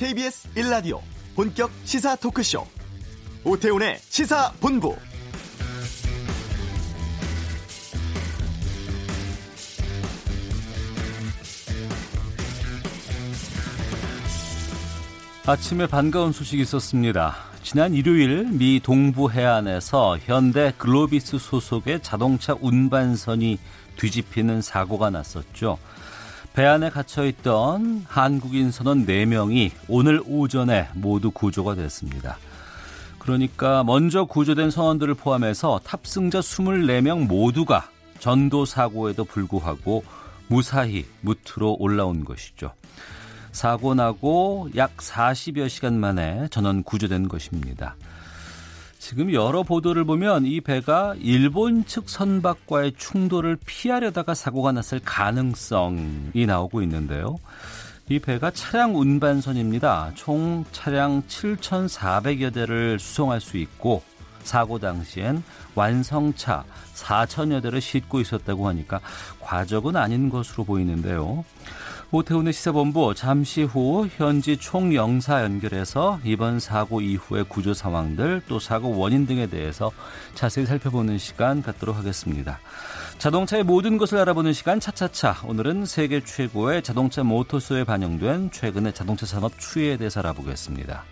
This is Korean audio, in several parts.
KBS 1라디오 본격 시사 토크쇼 오태훈의 시사본부 아침에 반가운 소식이 있었습니다. 지난 일요일 미 동부 해안에서 현대 글로비스 소속의 자동차 운반선이 뒤집히는 사고가 났었죠. 배 안에 갇혀 있던 한국인 선원 4명이 오늘 오전에 모두 구조가 됐습니다. 그러니까 먼저 구조된 선원들을 포함해서 탑승자 24명 모두가 전도 사고에도 불구하고 무사히 무트로 올라온 것이죠. 사고 나고 약 40여 시간 만에 전원 구조된 것입니다. 지금 여러 보도를 보면 이 배가 일본 측 선박과의 충돌을 피하려다가 사고가 났을 가능성이 나오고 있는데요. 이 배가 차량 운반선입니다. 총 차량 7,400여 대를 수송할 수 있고 사고 당시엔 완성차 4천여 대를 싣고 있었다고 하니까 과적은 아닌 것으로 보이는데요. 오태훈의 시사본부 잠시 후 현지 총영사 연결해서 이번 사고 이후의 구조 상황들 또 사고 원인 등에 대해서 자세히 살펴보는 시간 갖도록 하겠습니다. 자동차의 모든 것을 알아보는 시간 차차차 오늘은 세계 최고의 자동차 모터쇼에 반영된 최근의 자동차 산업 추이에 대해서 알아보겠습니다.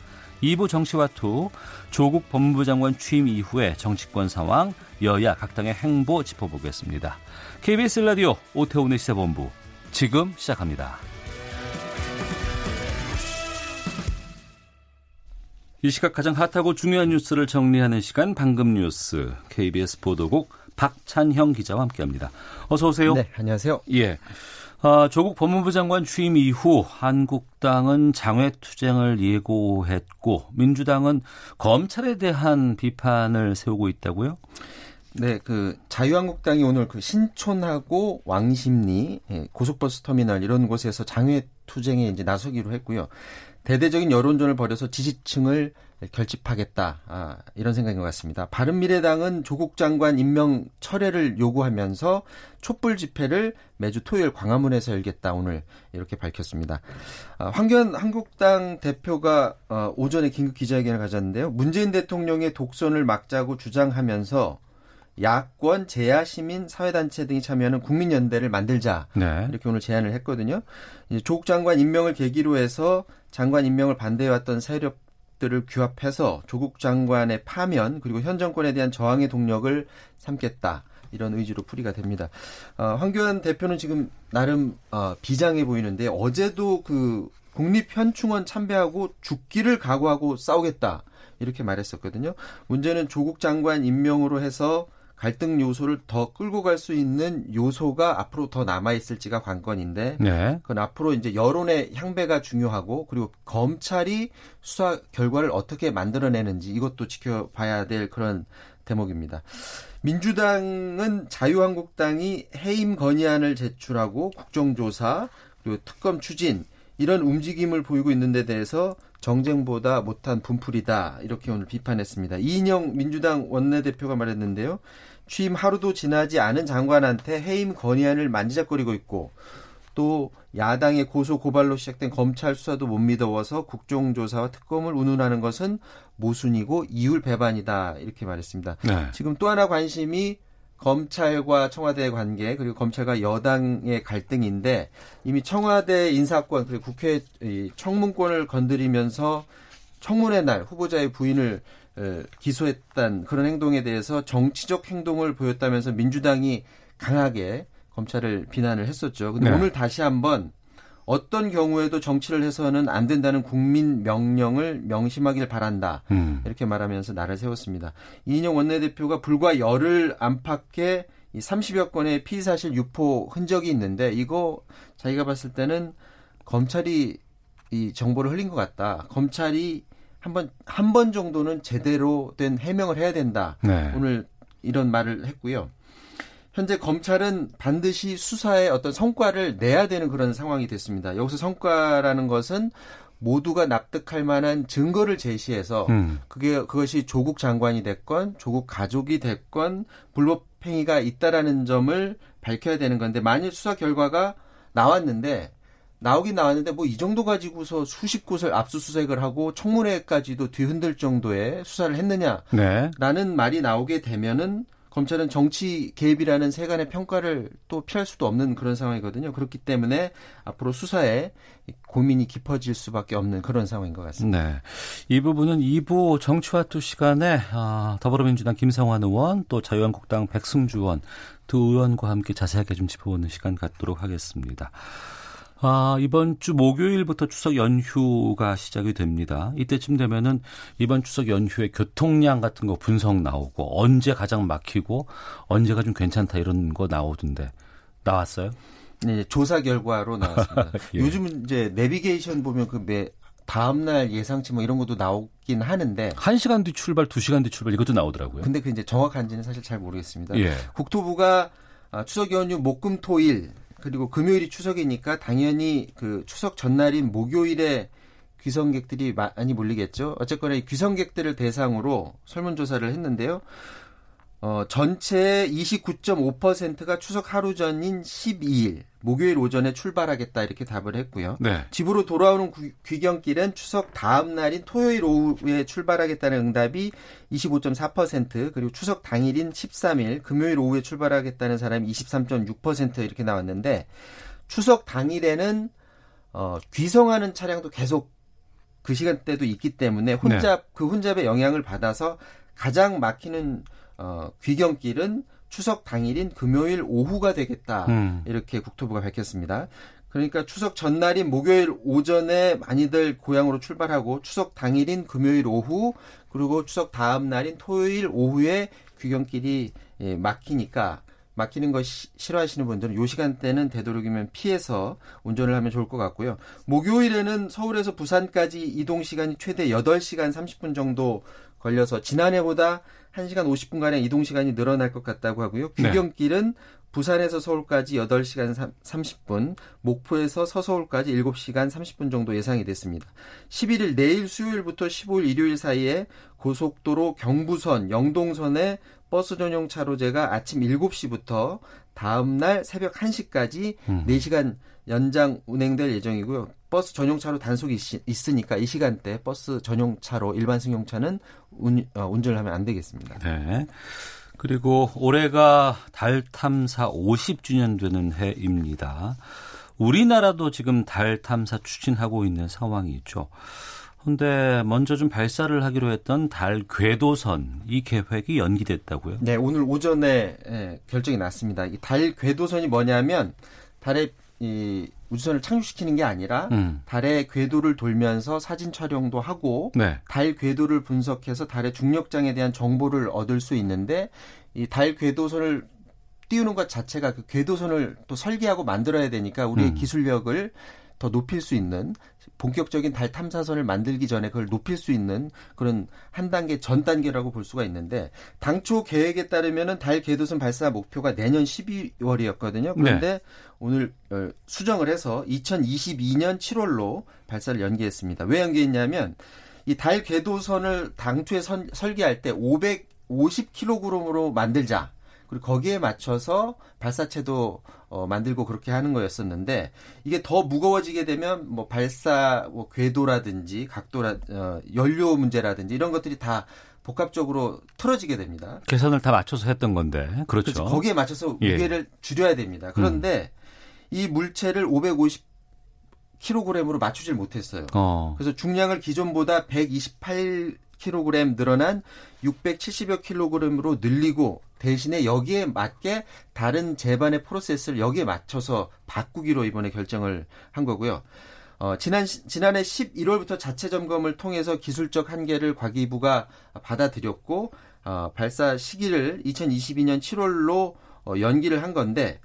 2부 정치화투 조국 법무부 장관 취임 이후의 정치권 상황 여야 각 당의 행보 짚어보겠습니다. KBS 라디오 오태훈의 시사본부 지금 시작합니다. 이 시각 가장 핫하고 중요한 뉴스를 정리하는 시간 방금 뉴스 KBS 보도국 박찬형 기자와 함께합니다. 어서 오세요. 네, 안녕하세요. 예. 아, 조국 법무부 장관 취임 이후 한국당은 장외 투쟁을 예고했고 민주당은 검찰에 대한 비판을 세우고 있다고요? 네, 그 자유한국당이 오늘 그 신촌하고 왕십리 예, 고속버스 터미널 이런 곳에서 장외 투쟁에 이제 나서기로 했고요. 대대적인 여론전을 벌여서 지지층을 결집하겠다 아, 이런 생각인 것 같습니다. 바른미래당은 조국 장관 임명 철회를 요구하면서 촛불 집회를 매주 토요일 광화문에서 열겠다 오늘 이렇게 밝혔습니다. 아, 황교안 한국당 대표가 어, 오전에 긴급 기자회견을 가졌는데요. 문재인 대통령의 독선을 막자고 주장하면서 야권, 재야, 시민, 사회단체 등이 참여하는 국민연대를 만들자 네. 이렇게 오늘 제안을 했거든요. 조국 장관 임명을 계기로 해서 장관 임명을 반대해왔던 세력 들을 규합해서 조국 장관의 파면 그리고 현 정권에 대한 저항의 동력을 삼겠다. 이런 의지로 풀이가 됩니다. 어, 황교안 대표는 지금 나름 어, 비장해 보이는데 어제도 그 국립현충원 참배하고 죽기를 각오하고 싸우겠다 이렇게 말했었거든요. 문제는 조국 장관 임명으로 해서 갈등 요소를 더 끌고 갈 수 있는 요소가 앞으로 더 남아 있을지가 관건인데 네. 그건 앞으로 이제 여론의 향배가 중요하고 그리고 검찰이 수사 결과를 어떻게 만들어내는지 이것도 지켜봐야 될 그런 대목입니다. 민주당은 자유한국당이 해임 건의안을 제출하고 국정조사 그리고 특검 추진 이런 움직임을 보이고 있는 데 대해서 정쟁보다 못한 분풀이다 이렇게 오늘 비판했습니다. 이인영 민주당 원내대표가 말했는데요. 취임 하루도 지나지 않은 장관한테 해임 건의안을 만지작거리고 있고 또 야당의 고소 고발로 시작된 검찰 수사도 못 믿어워서 국정조사와 특검을 운운하는 것은 모순이고 이율 배반이다 이렇게 말했습니다. 네. 지금 또 하나 관심이 검찰과 청와대의 관계 그리고 검찰과 여당의 갈등인데 이미 청와대 인사권 그리고 국회 청문권을 건드리면서 청문회 날 후보자의 부인을 기소했던 그런 행동에 대해서 정치적 행동을 보였다면서 민주당이 강하게 검찰을 비난을 했었죠. 근데 네. 오늘 다시 한번 어떤 경우에도 정치를 해서는 안 된다는 국민 명령을 명심하길 바란다. 음. 이렇게 말하면서 나를 세웠습니다. 이인영 원내대표가 불과 열흘 안팎의 이 30여 건의 피의 사실 유포 흔적이 있는데 이거 자기가 봤을 때는 검찰이 이 정보를 흘린 것 같다. 검찰이 한번 한 번 정도는 제대로 된 해명을 해야 된다. 네. 오늘 이런 말을 했고요. 현재 검찰은 반드시 수사에 어떤 성과를 내야 되는 그런 상황이 됐습니다. 여기서 성과라는 것은 모두가 납득할 만한 증거를 제시해서 음. 그게 그것이 조국 장관이 됐건 조국 가족이 됐건 불법 행위가 있다라는 점을 밝혀야 되는 건데 만일 수사 결과가 나왔는데 나오긴 나왔는데 뭐 이 정도 가지고서 수십 곳을 압수수색을 하고 청문회까지도 뒤흔들 정도의 수사를 했느냐라는 네. 말이 나오게 되면은 검찰은 정치 개입이라는 세간의 평가를 또 피할 수도 없는 그런 상황이거든요. 그렇기 때문에 앞으로 수사에 고민이 깊어질 수밖에 없는 그런 상황인 것 같습니다. 네. 이 부분은 2부 정치화투 시간에 아, 더불어민주당 김성환 의원 또 자유한국당 백승주 의원 두 의원과 함께 자세하게 좀 짚어보는 시간 갖도록 하겠습니다. 아, 이번 주 목요일부터 추석 연휴가 시작이 됩니다. 이때쯤 되면은 이번 추석 연휴에 교통량 같은 거 분석 나오고 언제 가장 막히고 언제가 좀 괜찮다 이런 거 나오던데 나왔어요? 네, 조사 결과로 나왔습니다. 예. 요즘 이제 내비게이션 보면 그 매, 다음 날 예상치 뭐 이런 것도 나오긴 하는데 1시간 뒤 출발, 2시간 뒤 출발 이것도 나오더라고요. 근데 그 이제 정확한지는 사실 잘 모르겠습니다. 예. 국토부가 아, 추석 연휴 목금토일 그리고 금요일이 추석이니까 당연히 그 추석 전날인 목요일에 귀성객들이 많이 몰리겠죠. 어쨌거나 이 귀성객들을 대상으로 설문조사를 했는데요. 어, 전체 29.5%가 추석 하루 전인 12일 목요일 오전에 출발하겠다 이렇게 답을 했고요. 네. 집으로 돌아오는 귀경길은 추석 다음 날인 토요일 오후에 출발하겠다는 응답이 25.4% 그리고 추석 당일인 13일 금요일 오후에 출발하겠다는 사람이 23.6% 이렇게 나왔는데 추석 당일에는 어, 귀성하는 차량도 계속 그 시간대도 있기 때문에 혼잡 네. 그 혼잡의 영향을 받아서 가장 막히는 어, 귀경길은 추석 당일인 금요일 오후가 되겠다. 음. 이렇게 국토부가 밝혔습니다. 그러니까 추석 전날인 목요일 오전에 많이들 고향으로 출발하고 추석 당일인 금요일 오후 그리고 추석 다음 날인 토요일 오후에 귀경길이 예, 막히니까 막히는 거 싫어하시는 분들은 요 시간대는 되도록이면 피해서 운전을 하면 좋을 것 같고요. 목요일에는 서울에서 부산까지 이동 시간이 최대 8시간 30분 정도 걸려서 지난해보다 1시간 50분가량 이동 시간이 늘어날 것 같다고 하고요. 네. 귀경길은 네. 부산에서 서울까지 8시간 30분, 목포에서 서서울까지 7시간 30분 정도 예상이 됐습니다. 11일 내일 수요일부터 15일 일요일 사이에 고속도로 경부선, 영동선에 버스 전용 차로제가 아침 7시부터 다음 날 새벽 1시까지 음. 4시간 연장 운행될 예정이고요. 버스 전용차로 단속이 있, 으니까이 시간대 버스 전용차로 일반 승용차는 운, 어, 운전을 하면 안 되겠습니다. 네. 그리고 올해가 달 탐사 50주년 되는 해입니다. 우리나라도 지금 달 탐사 추진하고 있는 상황이죠. 근데 먼저 좀 발사를 하기로 했던 달 궤도선 이 계획이 연기됐다고요? 네, 오늘 오전에 예, 결정이 났습니다. 이 달 궤도선이 뭐냐면 달의 이 우주선을 착륙시키는 게 아니라 음. 달의 궤도를 돌면서 사진 촬영도 하고 네. 달 궤도를 분석해서 달의 중력장에 대한 정보를 얻을 수 있는데 이 달 궤도선을 띄우는 것 자체가 그 궤도선을 또 설계하고 만들어야 되니까 우리의 음. 기술력을 더 높일 수 있는 본격적인 달 탐사선을 만들기 전에 그걸 높일 수 있는 그런 한 단계 전 단계라고 볼 수가 있는데 당초 계획에 따르면은 달 궤도선 발사 목표가 내년 12월이었거든요. 그런데 네. 오늘 어, 수정을 해서 2022년 7월로 발사를 연기했습니다. 왜 연기했냐면 이 달 궤도선을 당초에 선, 설계할 때 550kg으로 만들자. 그리고 거기에 맞춰서 발사체도 어, 만들고 그렇게 하는 거였었는데 이게 더 무거워지게 되면 뭐 발사 뭐 궤도라든지 각도라 어, 연료 문제라든지 이런 것들이 다 복합적으로 틀어지게 됩니다. 계산을 다 맞춰서 했던 건데 그렇죠. 그렇죠. 거기에 맞춰서 예. 무게를 예. 줄여야 됩니다. 그런데 음. 이 물체를 550 킬로그램으로 맞추질 못했어요. 어. 그래서 중량을 기존보다 128 킬로그램 늘어난 670여 킬로그램으로 늘리고 대신에 여기에 맞게 다른 제반의 프로세스를 여기에 맞춰서 바꾸기로 이번에 결정을 한 거고요. 어, 지난, 지난해 11월부터 자체 점검을 통해서 기술적 한계를 과기부가 받아들였고, 어, 발사 시기를 2022년 7월로 어, 연기를 한 건데,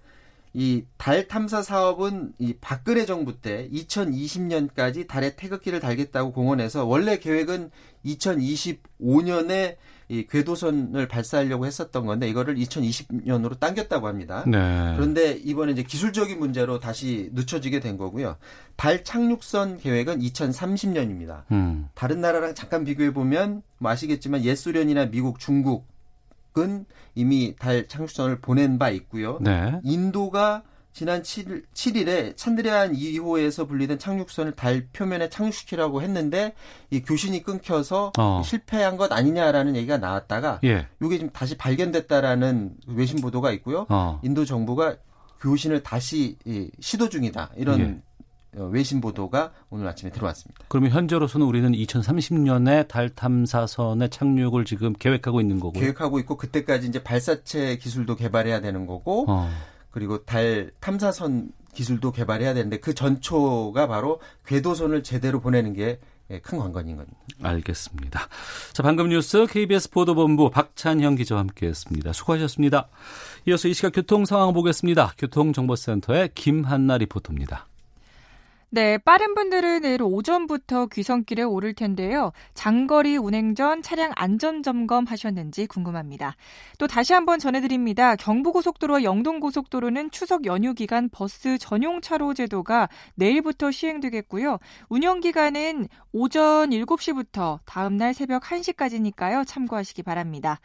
이 달 탐사 사업은 이 박근혜 정부 때 2020년까지 달에 태극기를 달겠다고 공언해서 원래 계획은 2025년에 이 궤도선을 발사하려고 했었던 건데 이거를 2020년으로 당겼다고 합니다. 네. 그런데 이번에 이제 기술적인 문제로 다시 늦춰지게 된 거고요. 달 착륙선 계획은 2030년입니다. 음. 다른 나라랑 잠깐 비교해 보면 뭐 아시겠지만 옛 소련이나 미국, 중국 은 이미 달 착륙선을 보낸 바 있고요. 네. 인도가 지난 7일, 7일에 찬드레안 2호에서 분리된 착륙선을 달 표면에 착륙시키라고 했는데 이 교신이 끊겨서 어. 실패한 것 아니냐라는 얘기가 나왔다가 예. 이게 지금 다시 발견됐다라는 외신 보도가 있고요. 어. 인도 정부가 교신을 다시 시도 중이다 이런 예. 어, 외신 보도가 오늘 아침에 들어왔습니다. 그러면 현재로서는 우리는 2030년에 달 탐사선의 착륙을 지금 계획하고 있는 거고 계획하고 있고 그때까지 이제 발사체 기술도 개발해야 되는 거고 어. 그리고 달 탐사선 기술도 개발해야 되는데 그 전초가 바로 궤도선을 제대로 보내는 게 큰 관건인 겁니다. 알겠습니다. 자, 방금 뉴스 KBS 보도본부 박찬형 기자와 함께했습니다. 수고하셨습니다. 이어서 이 시각 교통 상황 보겠습니다. 교통정보센터의 김한나 리포터입니다. 네, 빠른 분들은 내일 오전부터 귀성길에 오를 텐데요. 장거리 운행 전 차량 안전 점검 하셨는지 궁금합니다. 또 다시 한번 전해드립니다. 경부고속도로와 영동고속도로는 추석 연휴 기간 버스 전용 차로 제도가 내일부터 시행되겠고요. 운영 기간은 오전 7시부터 다음날 새벽 1시까지니까요. 참고하시기 바랍니다.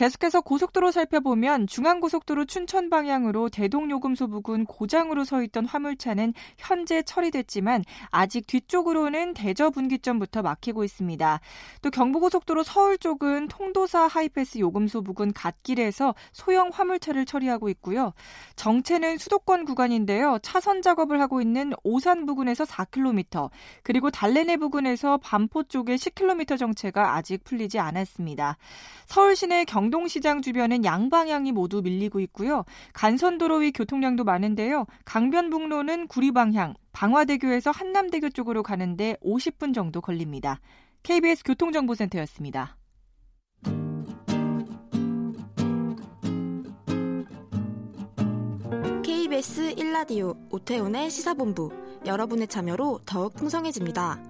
계속해서 고속도로 살펴보면 중앙고속도로 춘천 방향으로 대동요금소 부근 고장으로 서 있던 화물차는 현재 처리됐지만 아직 뒤쪽으로는 대저 분기점부터 막히고 있습니다. 또 경부고속도로 서울 쪽은 통도사 하이패스 요금소 부근 갓길에서 소형 화물차를 처리하고 있고요. 정체는 수도권 구간인데요. 차선 작업을 하고 있는 오산 부근에서 4km, 그리고 달래내 부근에서 반포 쪽에 10km 정체가 아직 풀리지 않았습니다. 서울 시내 경 강동시장 주변은 양방향이 모두 밀리고 있고요. 간선도로 위 교통량도 많은데요. 강변북로는 구리 방향, 방화대교에서 한남대교 쪽으로 가는데 50분 정도 걸립니다. KBS 교통정보센터였습니다. KBS 1라디오 오태훈의 시사본부 여러분의 참여로 더욱 풍성해집니다.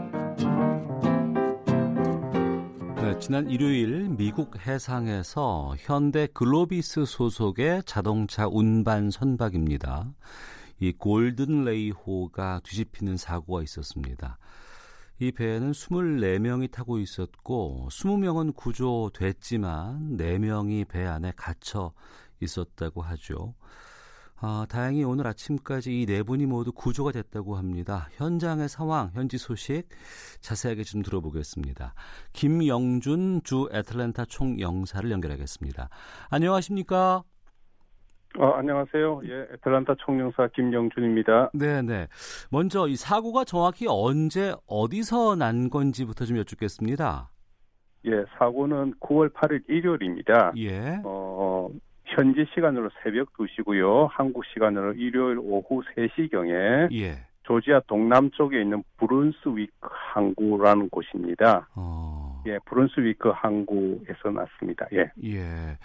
네, 지난 일요일 미국 해상에서 현대 글로비스 소속의 자동차 운반 선박입니다. 이 골든 레이호가 뒤집히는 사고가 있었습니다. 이 배에는 24명이 타고 있었고 20명은 구조됐지만 4명이 배 안에 갇혀 있었다고 하죠. 아, 다행히 오늘 아침까지 이 네 분이 모두 구조가 됐다고 합니다. 현장의 상황, 현지 소식 자세하게 좀 들어보겠습니다. 김영준 주 애틀랜타 총영사를 연결하겠습니다. 안녕하십니까? 어, 안녕하세요. 예, 애틀란타 총영사 김영준입니다. 네 네. 먼저 이 사고가 정확히 언제 어디서 난 건지부터 좀 여쭙겠습니다. 예, 사고는 9월 8일 일요일입니다. 예. 어, 현지 시간으로 새벽 2시고요. 한국 시간으로 일요일 오후 3시경에 예. 조지아 동남쪽에 있는 브룬스위크 항구라는 곳입니다. 어. 예, 브룬스위크 항구에서 났습니다. 예. 예.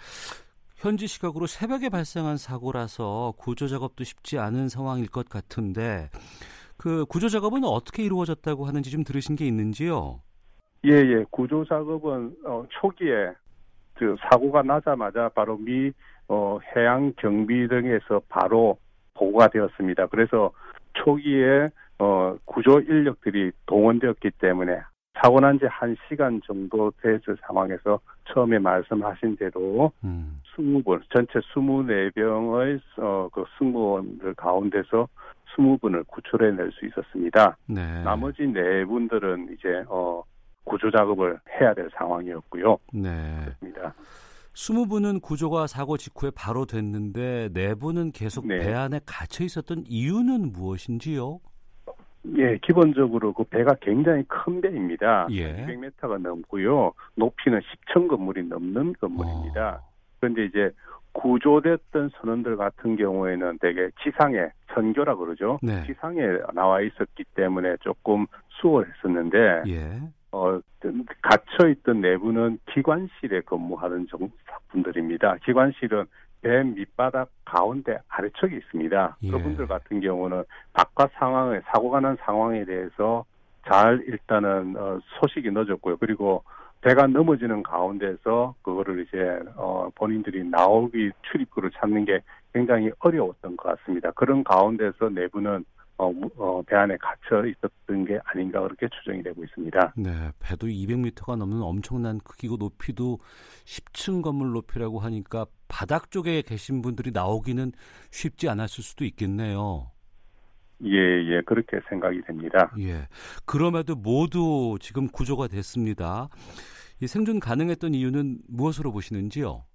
현지 시각으로 새벽에 발생한 사고라서 구조 작업도 쉽지 않은 상황일 것 같은데 그 구조 작업은 어떻게 이루어졌다고 하는지 좀 들으신 게 있는지요? 예, 예. 구조 작업은 어, 초기에 그 사고가 나자마자 바로 미 어, 해양 경비 등에서 바로 보고가 되었습니다. 그래서 초기에 어, 구조 인력들이 동원되었기 때문에 사고 난 지 한 시간 정도 됐을 상황에서 처음에 말씀하신 대로 음. 20분, 전체 24병의 어, 그 승무원들 가운데서 20분을 구출해낼 수 있었습니다. 네. 나머지 네 분들은 이제 어, 구조 작업을 해야 될 상황이었고요. 네. 그렇습니다. 20분은 구조가 사고 직후에 바로 됐는데 네 분은 계속 네. 배 안에 갇혀 있었던 이유는 무엇인지요? 예, 기본적으로 그 배가 굉장히 큰 배입니다. 예. 200m가 넘고요. 높이는 10층 건물이 넘는 건물입니다. 어. 그런데 이제 구조됐던 선원들 같은 경우에는 되게 지상에 선교라 그러죠. 네. 지상에 나와 있었기 때문에 조금 수월했었는데 예. 어, 갇혀 있던 내부는 기관실에 근무하는 분들입니다. 기관실은 배 밑바닥 가운데 아래쪽에 있습니다. 예. 그분들 같은 경우는 바깥 상황에 사고가 난 상황에 대해서 잘 일단은 어, 소식이 늦었고요. 그리고 배가 넘어지는 가운데서 그거를 이제 어, 본인들이 나오기 출입구를 찾는 게 굉장히 어려웠던 것 같습니다. 그런 가운데서 내부는 어, 어, 배 안에 갇혀 있었던 게 아닌가 그렇게 추정이 되고 있습니다. 네, 배도 200m가 넘는 엄청난 크기고 높이도 10층 건물 높이라고 하니까 바닥 쪽에 계신 분들이 나오기는 쉽지 않았을 수도 있겠네요. 예, 예, 그렇게 생각이 됩니다. 예. 그럼에도 모두 지금 구조가 됐습니다. 이 생존 가능했던 이유는 무엇으로 보시는지요?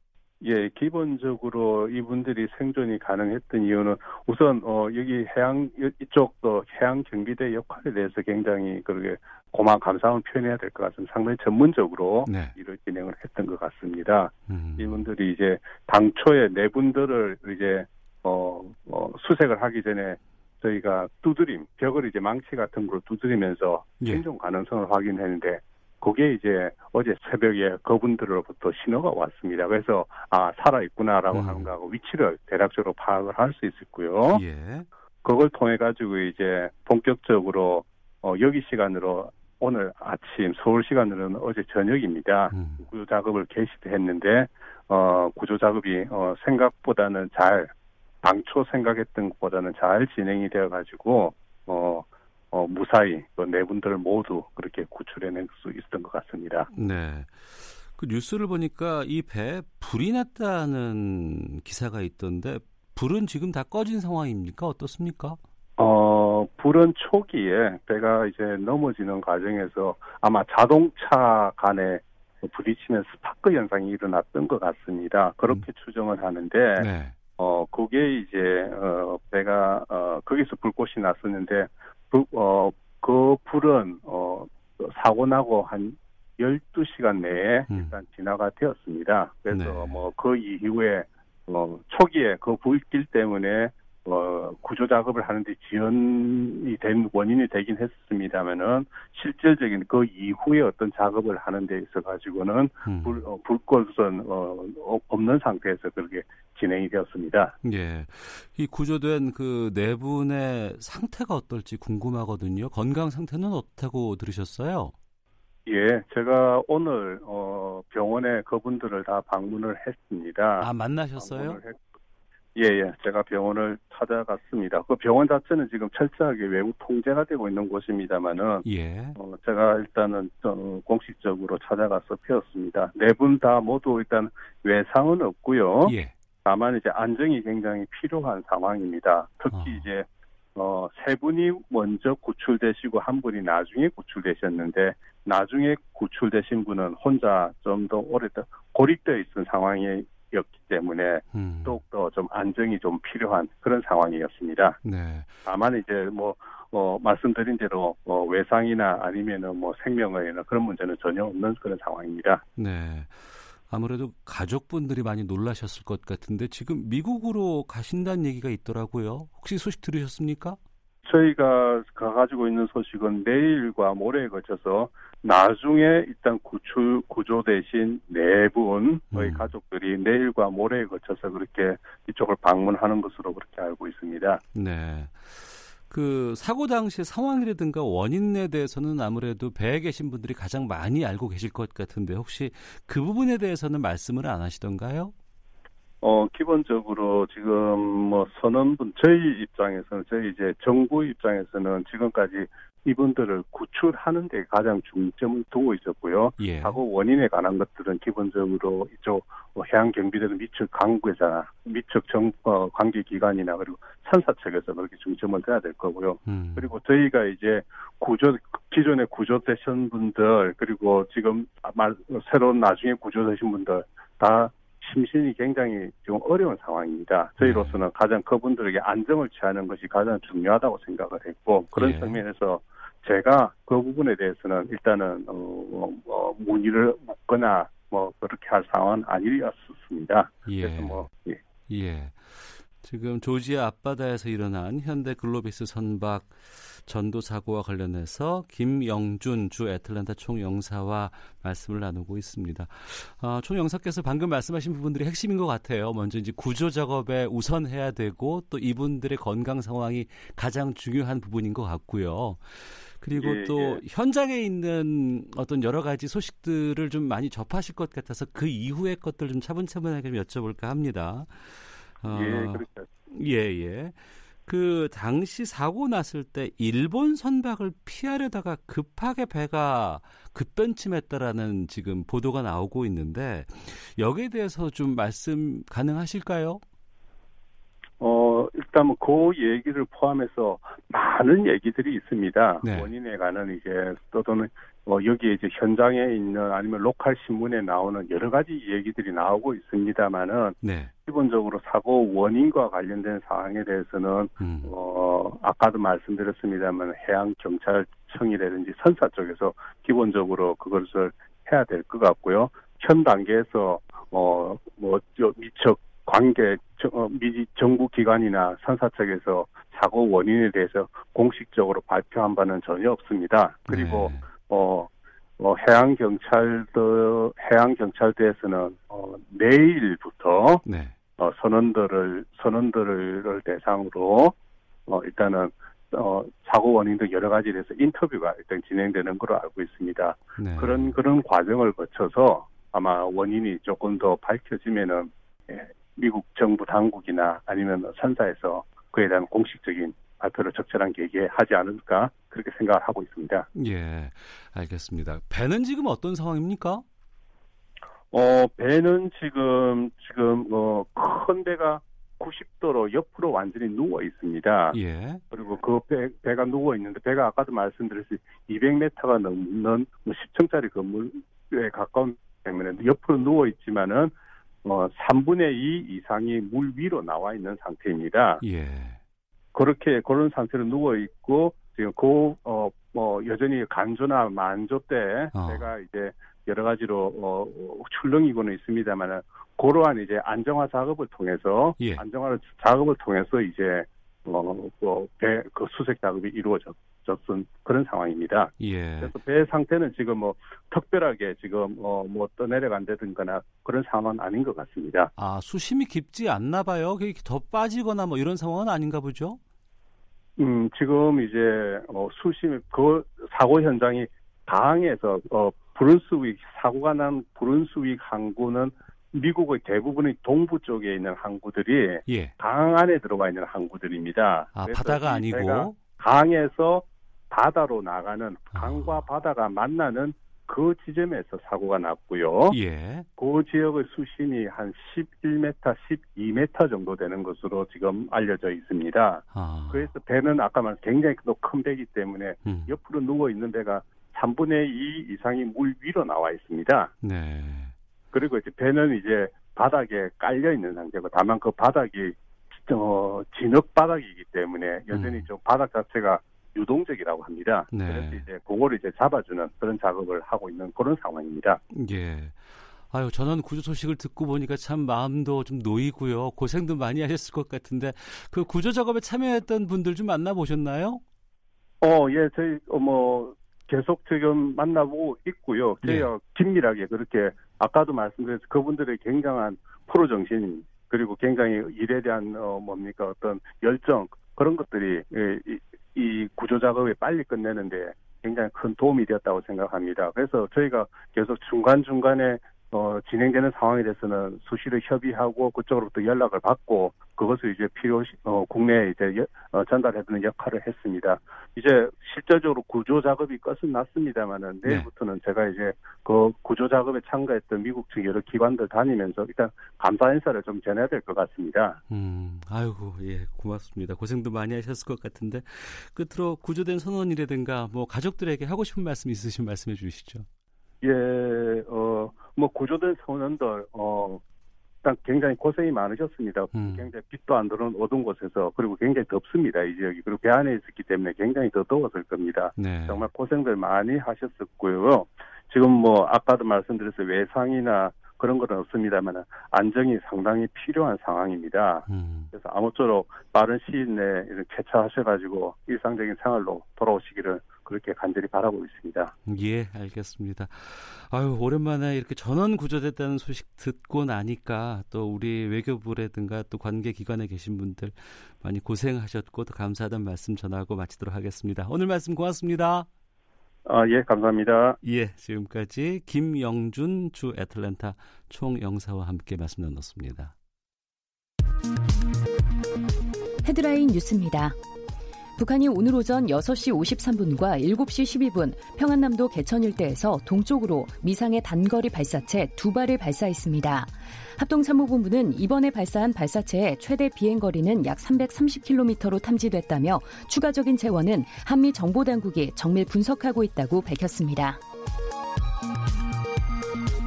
예, 기본적으로 이분들이 생존이 가능했던 이유는 우선 어 여기 해양 이쪽도 해양 경비대 역할에 대해서 굉장히 그렇게 고마운 감사함을 표현해야 될 것 같습니다. 상당히 전문적으로 네. 일을 진행을 했던 것 같습니다. 음. 이분들이 이제 당초에 네 분들을 이제 어, 어 수색을 하기 전에 저희가 두드림 벽을 이제 망치 같은 걸로 두드리면서 예. 생존 가능성을 확인했는데 그게 이제 어제 새벽에 그분들로부터 신호가 왔습니다. 그래서 아 살아 있구나라고 음. 하는 거하고 위치를 대략적으로 파악을 할 수 있었고요. 예. 그걸 통해 가지고 이제 본격적으로 어, 여기 시간으로 오늘 아침 서울 시간으로는 어제 저녁입니다. 음. 구조 작업을 개시했는데 어, 구조 작업이 어, 생각보다는 잘 당초 생각했던 것보다는 잘 진행이 되어 가지고 어 어, 무사히 그 네 분들 모두 그렇게 구출해낼 수 있었던 것 같습니다. 네. 그 뉴스를 보니까 이 배에 불이 났다는 기사가 있던데 불은 지금 다 꺼진 상황입니까? 어떻습니까? 어, 불은 초기에 배가 이제 넘어지는 과정에서 아마 자동차 간에 부딪히는 스파크 현상이 일어났던 것 같습니다. 그렇게 음. 추정을 하는데, 네. 어, 그게 이제, 어, 배가, 어, 거기서 불꽃이 났었는데, 그, 어, 그 불은, 어, 사고 나고 한 12시간 내에 음. 일단 진화가 되었습니다. 그래서 네. 뭐그 이후에, 어, 초기에 그 불길 때문에 어, 구조 작업을 하는데 지연이 된 원인이 되긴 했습니다만은 실질적인 그 이후에 어떤 작업을 하는 데 있어 가지고는 음. 불 어, 불꽃은 어, 없는 상태에서 그렇게 진행이 되었습니다. 예. 이 구조된 그 네 분의 상태가 어떨지 궁금하거든요. 건강 상태는 어떻다고 들으셨어요? 예, 제가 오늘 어 병원에 그분들을 다 방문을 했습니다. 아 만나셨어요? 했, 예, 예. 제가 병원을 찾아갔습니다. 그 병원 자체는 지금 철저하게 외부 통제가 되고 있는 곳입니다만은, 예. 어, 제가 일단은 좀 공식적으로 찾아가서 펴었습니다. 네 분 다 모두 일단 외상은 없고요. 예. 다만 이제 안정이 굉장히 필요한 상황입니다. 특히 어. 이제 어, 세 분이 먼저 구출되시고 한 분이 나중에 구출되셨는데 나중에 구출되신 분은 혼자 좀 더 오래된 고립되어 있는 상황에 였기 때문에 음. 더욱더 좀 안정이 좀 필요한 그런 상황이었습니다. 네. 다만 이제 뭐 어, 말씀드린 대로 어, 외상이나 아니면은 뭐 생명의나 그런 문제는 전혀 없는 그런 상황입니다. 네. 아무래도 가족분들이 많이 놀라셨을 것 같은데 지금 미국으로 가신다는 얘기가 있더라고요. 혹시 소식 들으셨습니까? 저희가 가지고 있는 소식은 내일과 모레에 거쳐서 나중에 일단 구출 구조 대신 네 분의 음. 가족들이 내일과 모레에 거쳐서 그렇게 이쪽을 방문하는 것으로 그렇게 알고 있습니다. 네. 그 사고 당시 상황이라든가 원인에 대해서는 아무래도 배에 계신 분들이 가장 많이 알고 계실 것 같은데 혹시 그 부분에 대해서는 말씀을 안 하시던가요? 어, 기본적으로 지금 뭐 선언분, 저희 입장에서는, 저희 이제 정부 입장에서는 지금까지 이분들을 구출하는 데 가장 중점을 두고 있었고요. 예. 사고 원인에 관한 것들은 기본적으로 이쪽 뭐 해양 경비대는 미측 강구회사, 미측 정 어, 관계 기관이나 그리고 산사 측에서 그렇게 중점을 둬야 될 거고요. 음. 그리고 저희가 이제 구조 기존에 구조되신 분들 그리고 지금 말 새로운 나중에 구조되신 분들 다 심신이 굉장히 지금 어려운 상황입니다. 저희로서는 네. 가장 그분들에게 안정을 취하는 것이 가장 중요하다고 생각을 했고 그런 예. 측면에서 제가 그 부분에 대해서는 일단은 어, 어, 어 문의를 묻거나 뭐 그렇게 할 상황은 아니었습니다. 예. 그래서 뭐 예. 예. 지금 조지아 앞바다에서 일어난 현대 글로비스 선박 전도 사고와 관련해서 김영준 주 애틀란타 총영사와 말씀을 나누고 있습니다. 어, 총영사께서 방금 말씀하신 부분들이 핵심인 것 같아요. 먼저 이제 구조 작업에 우선해야 되고 또 이분들의 건강 상황이 가장 중요한 부분인 것 같고요. 그리고 예, 또 예. 현장에 있는 어떤 여러 가지 소식들을 좀 많이 접하실 것 같아서 그 이후의 것들 좀 차분차분하게 좀 여쭤볼까 합니다. 어, 예, 그렇죠. 예, 예. 그 당시 사고 났을 때 일본 선박을 피하려다가 급하게 배가 급변침했다라는 지금 보도가 나오고 있는데 여기에 대해서 좀 말씀 가능하실까요? 어, 일단 뭐그 얘기를 포함해서 많은 얘기들이 있습니다. 네. 원인에 관한 이제 또 또는 뭐 여기에 이제 현장에 있는 아니면 로컬 신문에 나오는 여러 가지 얘기들이 나오고 있습니다만은 네. 기본적으로 사고 원인과 관련된 사항에 대해서는 음. 어, 아까도 말씀드렸습니다만 해양 경찰청이라든지 선사 쪽에서 기본적으로 그것을 해야 될 것 같고요. 현 단계에서 어뭐저 미처 관계 저- 어, 미 정부 기관이나 선사 측에서 사고 원인에 대해서 공식적으로 발표한 바는 전혀 없습니다. 그리고 네. 어, 어, 해양 경찰도 해양 경찰대에서는 어, 내일부터 네. 어, 선원들을 선원들을 대상으로 어, 일단은 어, 사고 원인도 여러 가지에 대해서 인터뷰가 일단 진행되는 걸로 알고 있습니다. 네. 그런 그런 과정을 거쳐서 아마 원인이 조금 더 밝혀지면은 예, 미국 정부 당국이나 아니면 선사에서 그에 대한 공식적인 발표를 적절한 계기에 하지 않을까 그렇게 생각을 하고 있습니다. 예. 알겠습니다. 배는 지금 어떤 상황입니까? 어, 배는 지금, 지금, 어, 큰 배가 90도로 옆으로 완전히 누워 있습니다. 예. 그리고 그 배, 배가 누워 있는데, 배가 아까도 말씀드렸듯이 200m가 넘는 뭐 10층짜리 건물에 가까운 때문에 옆으로 누워 있지만은, 어, 3분의 2 이상이 물 위로 나와 있는 상태입니다. 예. 그렇게 그런 상태로 누워 있고 지금 그 어 뭐 여전히 간조나 만조 때 어. 제가 이제 여러 가지로 어 출렁이고는 있습니다만은 그러한 이제 안정화 작업을 통해서 예. 안정화 작업을 통해서 이제 어배 그 수색 작업이 이루어졌던 그런 상황입니다. 예. 그래서 배 상태는 지금 뭐 특별하게 지금 어 뭐 떠내려간다든가나 그런 상황은 아닌 것 같습니다. 아, 수심이 깊지 않나 봐요. 더 빠지거나 뭐 이런 상황은 아닌가 보죠? 음, 지금 이제, 어, 수심, 그 사고 현장이 강에서, 어, 브룬스윅, 사고가 난 브룬스윅 항구는 미국의 대부분의 동부 쪽에 있는 항구들이 예. 강 안에 들어가 있는 항구들입니다. 아, 바다가 아니고. 강에서 바다로 나가는, 아. 강과 바다가 만나는 그 지점에서 사고가 났고요. 예. 그 지역의 수심이 한 11m, 12m 정도 되는 것으로 지금 알려져 있습니다. 아. 그래서 배는 아까 말한 굉장히 또큰 배이기 때문에 음. 옆으로 누워 있는 배가 3분의 2 이상이 물 위로 나와 있습니다. 네. 그리고 이제 배는 이제 바닥에 깔려 있는 상태고 다만 그 바닥이 어, 진흙 바닥이기 때문에 여전히 음. 좀 바닥 자체가 유동적이라고 합니다. 네. 그래서 이제 그거를 이제 잡아주는 그런 작업을 하고 있는 그런 상황입니다. 예. 아유, 전원 구조 소식을 듣고 보니까 참 마음도 좀 놓이고요. 고생도 많이 하셨을 것 같은데 그 구조 작업에 참여했던 분들 좀 만나보셨나요? 어, 예, 저희, 어, 뭐, 계속 지금 만나보고 있고요. 네. 저희가 긴밀하게 그렇게, 아까도 말씀드렸듯이 그분들의 굉장한 프로 정신, 그리고 굉장히 일에 대한, 어, 뭡니까, 어떤 열정, 그런 것들이, 예, 이, 이 구조 작업을 빨리 끝내는데 굉장히 큰 도움이 되었다고 생각합니다. 그래서 저희가 계속 중간중간에 어, 진행되는 상황에 대해서는 수시로 협의하고 그쪽으로부터 연락을 받고 그것을 이제 필요 어, 국내에 이제 여- 어, 전달해주는 역할을 했습니다. 이제 실질적으로 구조 작업이 끝은 났습니다만은 네. 내일부터는 제가 이제 그 구조 작업에 참가했던 미국 측 여러 기관들 다니면서 일단 감사 인사를 좀 전해야 될 것 같습니다. 음, 아이고, 예, 고맙습니다. 고생도 많이 하셨을 것 같은데 끝으로 구조된 선원이라든가 뭐 가족들에게 하고 싶은 말씀 있으시면 말씀해 주시죠. 예, 어, 뭐 구조된 선원들, 어, 일단 굉장히 고생이 많으셨습니다. 음. 굉장히 빛도 안 들어오는 어두운 곳에서 그리고 굉장히 덥습니다 이 지역이 그리고 배 안에 있었기 때문에 굉장히 더 더웠을 겁니다. 네. 정말 고생들 많이 하셨었고요. 지금 뭐 아까도 말씀드렸듯이 외상이나 그런 건 없습니다만 안정이 상당히 필요한 상황입니다. 음, 그래서 아무쪼록 빠른 시일 내에 이렇게 쾌차하셔가지고 일상적인 생활로 돌아오시기를 그렇게 간절히 바라고 있습니다. 예, 알겠습니다. 아유, 오랜만에 이렇게 전원 구조됐다는 소식 듣고 나니까 또 우리 외교부라든가 또 관계 기관에 계신 분들 많이 고생하셨고 또 감사하다는 말씀 전하고 마치도록 하겠습니다. 오늘 말씀 고맙습니다. 아, 예, 감사합니다. 예, 지금까지 김영준 주 애틀랜타 총영사와 함께 말씀 나눴습니다. 헤드라인 뉴스입니다. 북한이 오늘 오전 6시 53분과 7시 12분 평안남도 개천 일대에서 동쪽으로 미상의 단거리 발사체 두 발을 발사했습니다. 합동참모본부는 이번에 발사한 발사체의 최대 비행거리는 약 330km로 탐지됐다며 추가적인 재원은 한미 정보당국이 정밀 분석하고 있다고 밝혔습니다.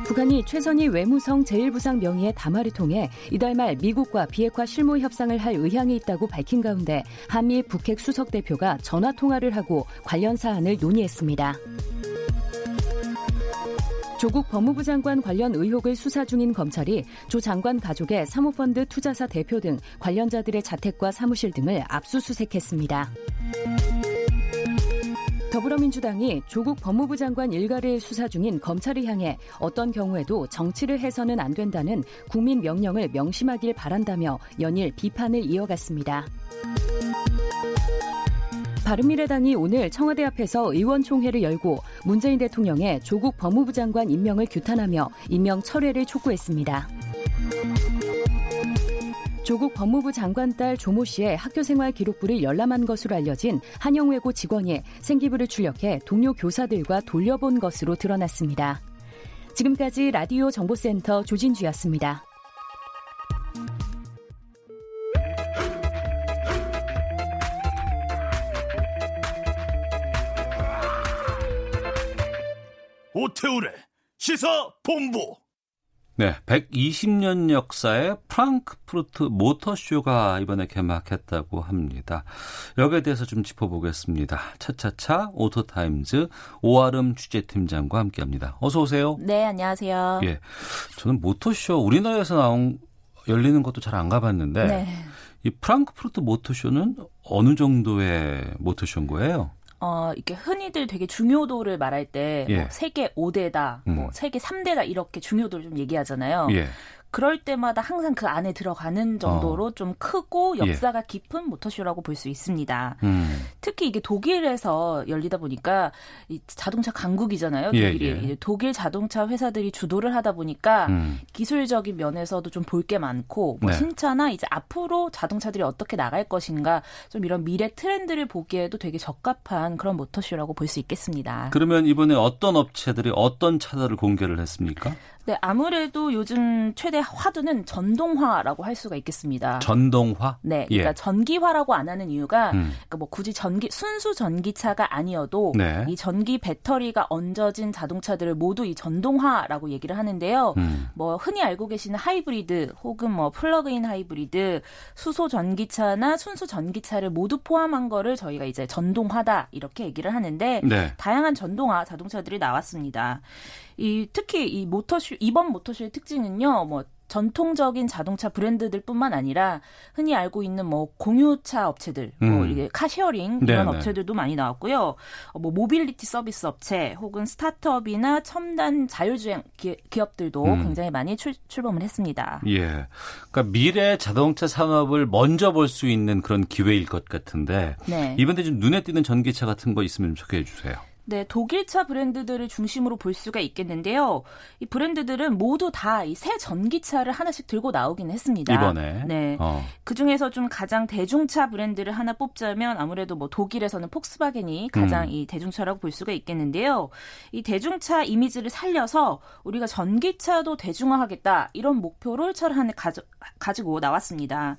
북한이 최선희 외무성 제1부상 명의의 담화를 통해 이달 말 미국과 비핵화 실무 협상을 할 의향이 있다고 밝힌 가운데 한미 북핵 수석 대표가 전화 통화를 하고 관련 사안을 논의했습니다. 조국 법무부 장관 관련 의혹을 수사 중인 검찰이 조 장관 가족의 사모펀드 투자사 대표 등 관련자들의 자택과 사무실 등을 압수수색했습니다. 더불어민주당이 조국 법무부 장관 일가를 수사 중인 검찰을 향해 어떤 경우에도 정치를 해서는 안 된다는 국민 명령을 명심하길 바란다며 연일 비판을 이어갔습니다. 바른미래당이 오늘 청와대 앞에서 의원총회를 열고 문재인 대통령의 조국 법무부 장관 임명을 규탄하며 임명 철회를 촉구했습니다. 조국 법무부 장관 딸 조모 씨의 학교생활 기록부를 열람한 것으로 알려진 한영외고 직원이 생기부를 출력해 동료 교사들과 돌려본 것으로 드러났습니다. 지금까지 라디오 정보센터 조진주였습니다. 오태훈의 시사본부 네, 120년 역사의 프랑크푸르트 모터쇼가 이번에 개막했다고 합니다. 여기에 대해서 좀 짚어보겠습니다. 차차차 오토타임즈 오아름 취재팀장과 함께합니다. 어서 오세요. 네, 안녕하세요. 예, 저는 모터쇼 우리나라에서 나온 열리는 것도 잘 안 가봤는데 네. 이 프랑크푸르트 모터쇼는 어느 정도의 모터쇼인 거예요? 어, 이렇게 흔히들 되게 중요도를 말할 때, 예. 뭐 세계 5대다, 뭐 음. 뭐 세계 3대다, 이렇게 중요도를 좀 얘기하잖아요. 예. 그럴 때마다 항상 그 안에 들어가는 정도로 어. 좀 크고 예. 역사가 예. 깊은 모터쇼라고 볼 수 있습니다. 음. 특히 이게 독일에서 열리다 보니까 이 자동차 강국이잖아요. 예, 독일이 예, 예. 독일 자동차 회사들이 주도를 하다 보니까 음. 기술적인 면에서도 좀 볼 게 많고 뭐 네. 신차나 이제 앞으로 자동차들이 어떻게 나갈 것인가 좀 이런 미래 트렌드를 보기에도 되게 적합한 그런 모터쇼라고 볼 수 있겠습니다. 그러면 이번에 어떤 업체들이 어떤 차들을 공개를 했습니까? 네, 아무래도 요즘 최대 화두는 전동화라고 할 수가 있겠습니다. 전동화? 네, 그러니까 예. 전기화라고 안 하는 이유가 음. 그러니까 뭐 굳이 전기 순수 전기차가 아니어도 네. 이 전기 배터리가 얹어진 자동차들을 모두 이 전동화라고 얘기를 하는데요. 음. 뭐 흔히 알고 계시는 하이브리드 혹은 뭐 plug-in hybrid, 수소 전기차나 순수 전기차를 모두 포함한 거를 저희가 이제 전동화다 이렇게 얘기를 하는데 네. 다양한 전동화 자동차들이 나왔습니다. 이 특히 이 모터쇼 이번 모터쇼의 특징은요. 뭐 전통적인 자동차 브랜드들뿐만 아니라 흔히 알고 있는 뭐 공유차 업체들, 뭐 음. 뭐 이게 car sharing 이런 네네. 업체들도 많이 나왔고요. 어, 뭐 모빌리티 서비스 업체 혹은 스타트업이나 첨단 자율주행 기, 업들도 음. 굉장히 많이 출, 출품을 했습니다. 예, 그러니까 미래 자동차 산업을 먼저 볼 수 있는 그런 기회일 것 같은데 네. 이번에 좀 눈에 띄는 전기차 같은 거 있으면 좀 소개해 주세요. 네, 독일차 브랜드들을 중심으로 볼 수가 있겠는데요. 이 브랜드들은 모두 다 이 새 전기차를 하나씩 들고 나오긴 했습니다. 이번에. 네. 어. 그 중에서 좀 가장 대중차 브랜드를 하나 뽑자면 아무래도 뭐 독일에서는 폭스바겐이 가장 음. 이 대중차라고 볼 수가 있겠는데요. 이 대중차 이미지를 살려서 우리가 전기차도 대중화하겠다 이런 목표를 차를 하나 가지고 나왔습니다.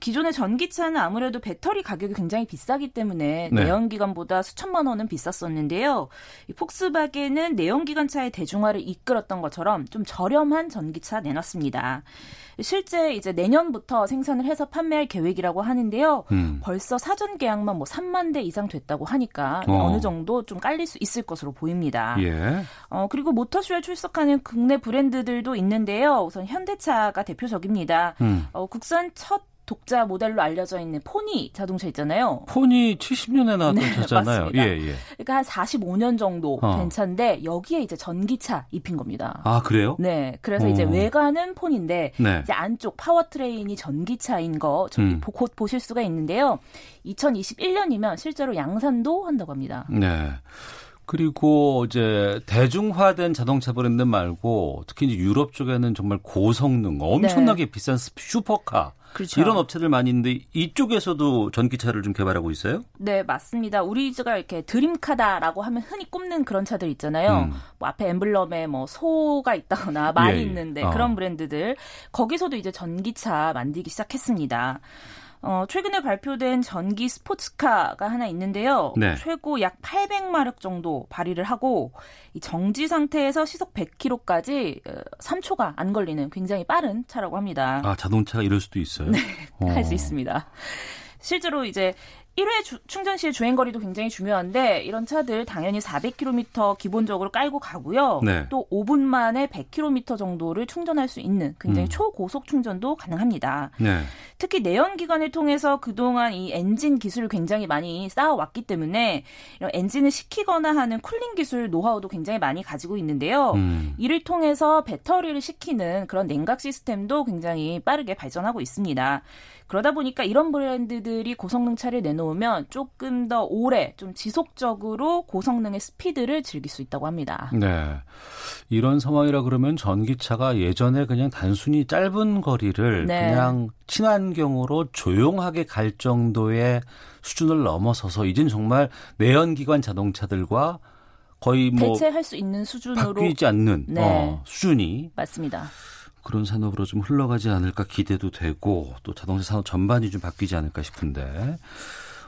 기존의 전기차는 아무래도 배터리 가격이 굉장히 비싸기 때문에 네. 내연기관보다 수천만 원은 비쌌었는데요. 이 폭스바겐은 내연기관차의 대중화를 이끌었던 것처럼 좀 저렴한 전기차 내놨습니다. 실제 이제 내년부터 생산을 해서 판매할 계획이라고 하는데요. 음. 벌써 사전 계약만 뭐 3만 대 이상 됐다고 하니까 어. 느 정도 좀 깔릴 수 있을 것으로 보입니다. 예. 어, 그리고 모터쇼에 출석하는 국내 브랜드들도 있는데요. 우선 현대차가 대표적입니다. 음. 어, 국산 첫 독자 모델로 알려져 있는 포니 자동차 있잖아요. 포니 70년에 나왔던 네, 차잖아요. 예, 예. 그러니까 한 45년 정도 어. 된 차인데 여기에 이제 전기차 입힌 겁니다. 아, 그래요? 네. 그래서 어. 이제 외관은 포니인데 네. 이제 안쪽 powertrain이 전기차인 거 저기 음. 곧 보실 수가 있는데요. 2021년이면 실제로 양산도 한다고 합니다. 네. 그리고 이제 대중화된 자동차 브랜드 말고 특히 이제 유럽 쪽에는 정말 고성능, 엄청나게 네. 비싼 슈퍼카 그렇죠. 이런 업체들 많이 있는데 이쪽에서도 전기차를 좀 개발하고 있어요? 네, 맞습니다. 우리가 이렇게 드림카다라고 하면 흔히 꼽는 그런 차들 있잖아요. 음. 뭐 앞에 엠블럼에 뭐 소가 있다거나 말이 예, 예. 있는데 어. 그런 브랜드들 거기서도 이제 전기차 만들기 시작했습니다. 어, 최근에 발표된 전기 스포츠카가 하나 있는데요. 네. 최고 약 800마력 정도 발휘를 하고 이 정지 상태에서 시속 100km까지 3초가 어, 안 걸리는 굉장히 빠른 차라고 합니다. 아, 자동차가 이럴 수도 있어요? 네, 할수 어. 있습니다. 실제로 이제 1회 주, 충전 시의 주행 거리도 굉장히 중요한데 이런 차들 당연히 400km 기본적으로 깔고 가고요. 네. 또 5분 만에 100km 정도를 충전할 수 있는 굉장히 음. 초고속 충전도 가능합니다. 네. 특히 내연 기관을 통해서 그동안 이 엔진 기술을 굉장히 많이 쌓아왔기 때문에 이런 엔진을 식히거나 하는 cooling 기술 노하우도 굉장히 많이 가지고 있는데요. 음. 이를 통해서 배터리를 식히는 그런 냉각 시스템도 굉장히 빠르게 발전하고 있습니다. 그러다 보니까 이런 브랜드들이 고성능 차를 내놓으면 조금 더 오래 좀 지속적으로 고성능의 스피드를 즐길 수 있다고 합니다. 네. 이런 상황이라 그러면 전기차가 예전에 그냥 단순히 짧은 거리를 네. 그냥 친환경으로 조용하게 갈 정도의 수준을 넘어서서 이젠 정말 내연기관 자동차들과 거의 뭐 대체할 수 있는 수준으로 바뀌지 않는 네. 어, 수준이 맞습니다. 그런 산업으로 좀 흘러가지 않을까 기대도 되고 또 자동차 산업 전반이 좀 바뀌지 않을까 싶은데.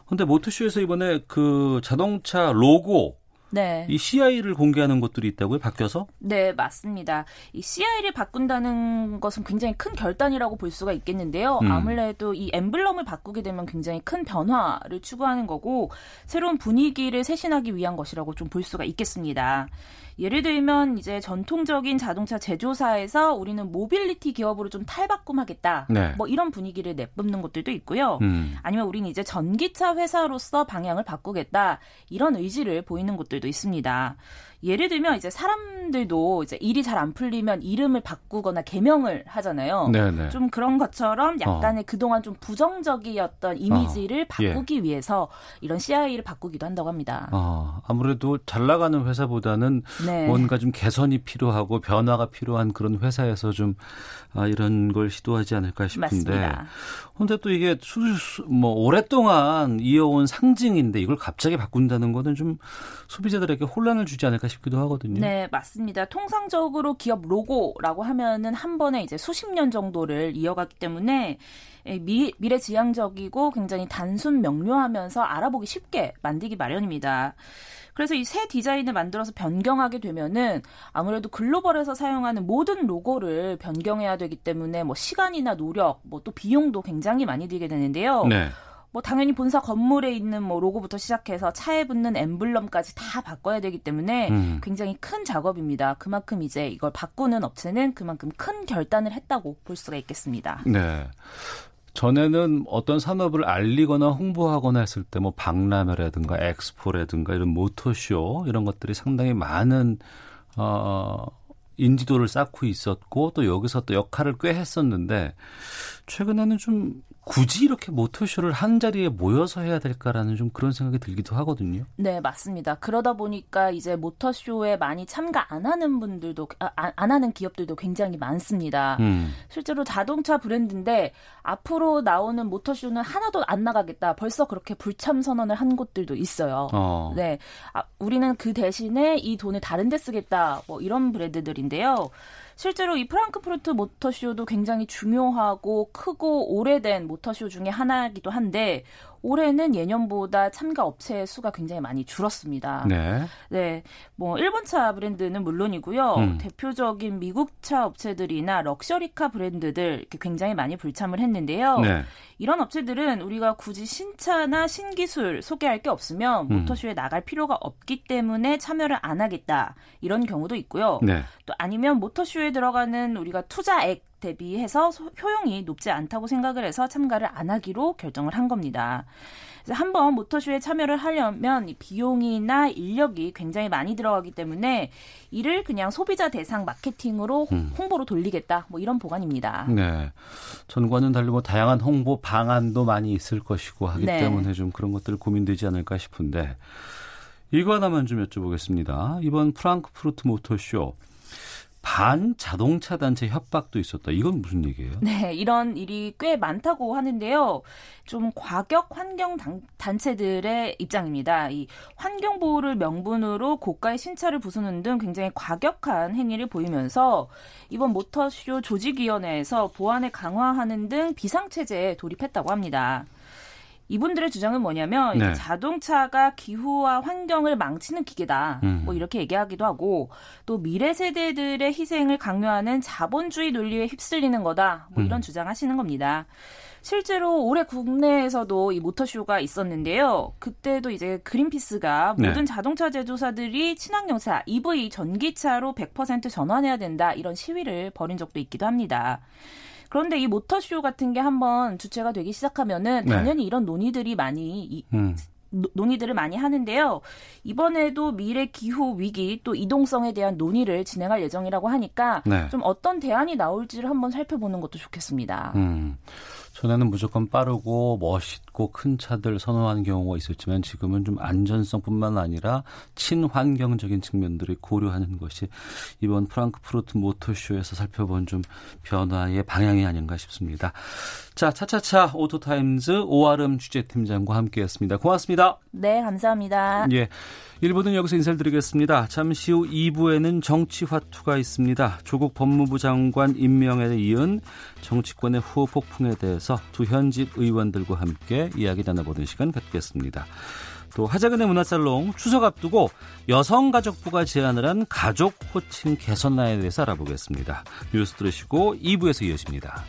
근데 모터쇼에서 이번에 그 자동차 로고 네. 이 CI를 공개하는 것들이 있다고요? 바뀌어서? 네, 맞습니다. 이 CI를 바꾼다는 것은 굉장히 큰 결단이라고 볼 수가 있겠는데요. 음. 아무래도 이 엠블럼을 바꾸게 되면 굉장히 큰 변화를 추구하는 거고 새로운 분위기를 쇄신하기 위한 것이라고 좀 볼 수가 있겠습니다. 예를 들면 이제 전통적인 자동차 제조사에서 우리는 모빌리티 기업으로 좀 탈바꿈하겠다. 네. 뭐 이런 분위기를 내뿜는 것들도 있고요. 음. 아니면 우리는 이제 전기차 회사로서 방향을 바꾸겠다. 이런 의지를 보이는 곳들도 있습니다. 예를 들면 이제 사람들도 이제 일이 잘 안 풀리면 이름을 바꾸거나 개명을 하잖아요. 네네. 네. 좀 그런 것처럼 약간의 어. 그동안 좀 부정적이었던 이미지를 어. 바꾸기 예. 위해서 이런 CI를 바꾸기도 한다고 합니다. 어, 아무래도 잘 나가는 회사보다는 네. 뭔가 좀 개선이 필요하고 변화가 필요한 그런 회사에서 좀 아, 이런 걸 시도하지 않을까 싶은데. 맞습니다. 근데 또 이게 수, 뭐 오랫동안 이어온 상징인데 이걸 갑자기 바꾼다는 거는 좀 소비자들에게 혼란을 주지 않을까 싶기도 하거든요. 네, 맞습니다. 통상적으로 기업 로고라고 하면은 한 번에 이제 수십 년 정도를 이어갔기 때문에 미, 미래지향적이고 굉장히 단순 명료하면서 알아보기 쉽게 만들기 마련입니다. 그래서 이 새 디자인을 만들어서 변경하게 되면은 아무래도 글로벌에서 사용하는 모든 로고를 변경해야 되기 때문에 뭐 시간이나 노력, 뭐 또 비용도 굉장히 많이 들게 되는데요. 네. 뭐 당연히 본사 건물에 있는 뭐 로고부터 시작해서 차에 붙는 엠블럼까지 다 바꿔야 되기 때문에 음. 굉장히 큰 작업입니다. 그만큼 이제 이걸 바꾸는 업체는 그만큼 큰 결단을 했다고 볼 수가 있겠습니다. 네. 전에는 어떤 산업을 알리거나 홍보하거나 했을 때 뭐 박람회라든가 엑스포라든가 이런 모터쇼 이런 것들이 상당히 많은 어 인지도를 쌓고 있었고 또 여기서 또 역할을 꽤 했었는데 최근에는 좀 굳이 이렇게 모터쇼를 한 자리에 모여서 해야 될까라는 좀 그런 생각이 들기도 하거든요. 네, 맞습니다. 그러다 보니까 이제 모터쇼에 많이 참가 안 하는 분들도 아, 안 하는 기업들도 굉장히 많습니다. 음. 실제로 자동차 브랜드인데 앞으로 나오는 모터쇼는 하나도 안 나가겠다. 벌써 그렇게 불참 선언을 한 곳들도 있어요. 어. 네, 아, 우리는 그 대신에 이 돈을 다른 데 쓰겠다. 뭐 이런 브랜드들인데요. 실제로 이 프랑크푸르트 모터쇼도 굉장히 중요하고 크고 오래된 모터쇼 중에 하나이기도 한데 올해는 예년보다 참가 업체 수가 굉장히 많이 줄었습니다. 네. 네. 뭐 일본차 브랜드는 물론이고요. 음. 대표적인 미국차 업체들이나 럭셔리카 브랜드들 이렇게 굉장히 많이 불참을 했는데요. 네. 이런 업체들은 우리가 굳이 신차나 신기술 소개할 게 없으면 음. 모터쇼에 나갈 필요가 없기 때문에 참여를 안 하겠다. 이런 경우도 있고요. 네. 또 아니면 모터쇼에 들어가는 우리가 투자액 대비해서 효용이 높지 않다고 생각을 해서 참가를 안 하기로 결정을 한 겁니다. 한번 모터쇼에 참여를 하려면 비용이나 인력이 굉장히 많이 들어가기 때문에 이를 그냥 소비자 대상 마케팅으로 음. 홍보로 돌리겠다. 뭐 이런 보관입니다. 네. 전과는 달리 뭐 다양한 홍보 방안도 많이 있을 것이고 하기 네. 때문에 좀 그런 것들 고민되지 않을까 싶은데 이거 하나만 좀 여쭤보겠습니다. 이번 프랑크푸르트 모터쇼 반 자동차 단체 협박도 있었다. 이건 무슨 얘기예요? 네, 이런 일이 꽤 많다고 하는데요. 좀 과격 환경 단체들의 입장입니다. 이 환경 보호를 명분으로 고가의 신차를 부수는 등 굉장히 과격한 행위를 보이면서 이번 모터쇼 조직위원회에서 보안을 강화하는 등 비상 체제에 돌입했다고 합니다. 이분들의 주장은 뭐냐면 네. 자동차가 기후와 환경을 망치는 기계다. 음. 뭐 이렇게 얘기하기도 하고 또 미래 세대들의 희생을 강요하는 자본주의 논리에 휩쓸리는 거다. 뭐 이런 음. 주장하시는 겁니다. 실제로 올해 국내에서도 이 모터쇼가 있었는데요. 그때도 이제 그린피스가 네. 모든 자동차 제조사들이 친환경차 EV 전기차로 100% 전환해야 된다 이런 시위를 벌인 적도 있기도 합니다. 그런데 이 모터쇼 같은 게 한번 주체가 되기 시작하면은 네. 당연히 네. 이런 논의들이 많이 이, 음. 논의들을 많이 하는데요. 이번에도 미래 기후 위기 또 이동성에 대한 논의를 진행할 예정이라고 하니까 네. 좀 어떤 대안이 나올지를 한번 살펴보는 것도 좋겠습니다. 음. 전에는 무조건 빠르고 멋있 고 큰 차들 선호하는 경우가 있었지만 지금은 좀 안전성뿐만 아니라 친환경적인 측면들을 고려하는 것이 이번 프랑크푸르트 모터쇼에서 살펴본 좀 변화의 방향이 아닌가 싶습니다. 자, 차차차 오토타임즈 오아름 취재팀장과 함께했습니다. 고맙습니다. 네, 감사합니다. 예. 1부는 여기서 인사를 드리겠습니다. 잠시 후 2부에는 정치화투가 있습니다. 조국 법무부 장관 임명에 이은 정치권의 후, 후폭풍에 대해서 두 현직 의원들과 이야기 나눠보는 시간 갖겠습니다. 또 하재근의 문화살롱 추석 앞두고 여성가족부가 제안을 한 가족 호칭 개선안에 대해서 알아보겠습니다. 뉴스 들으시고 2부에서 이어집니다.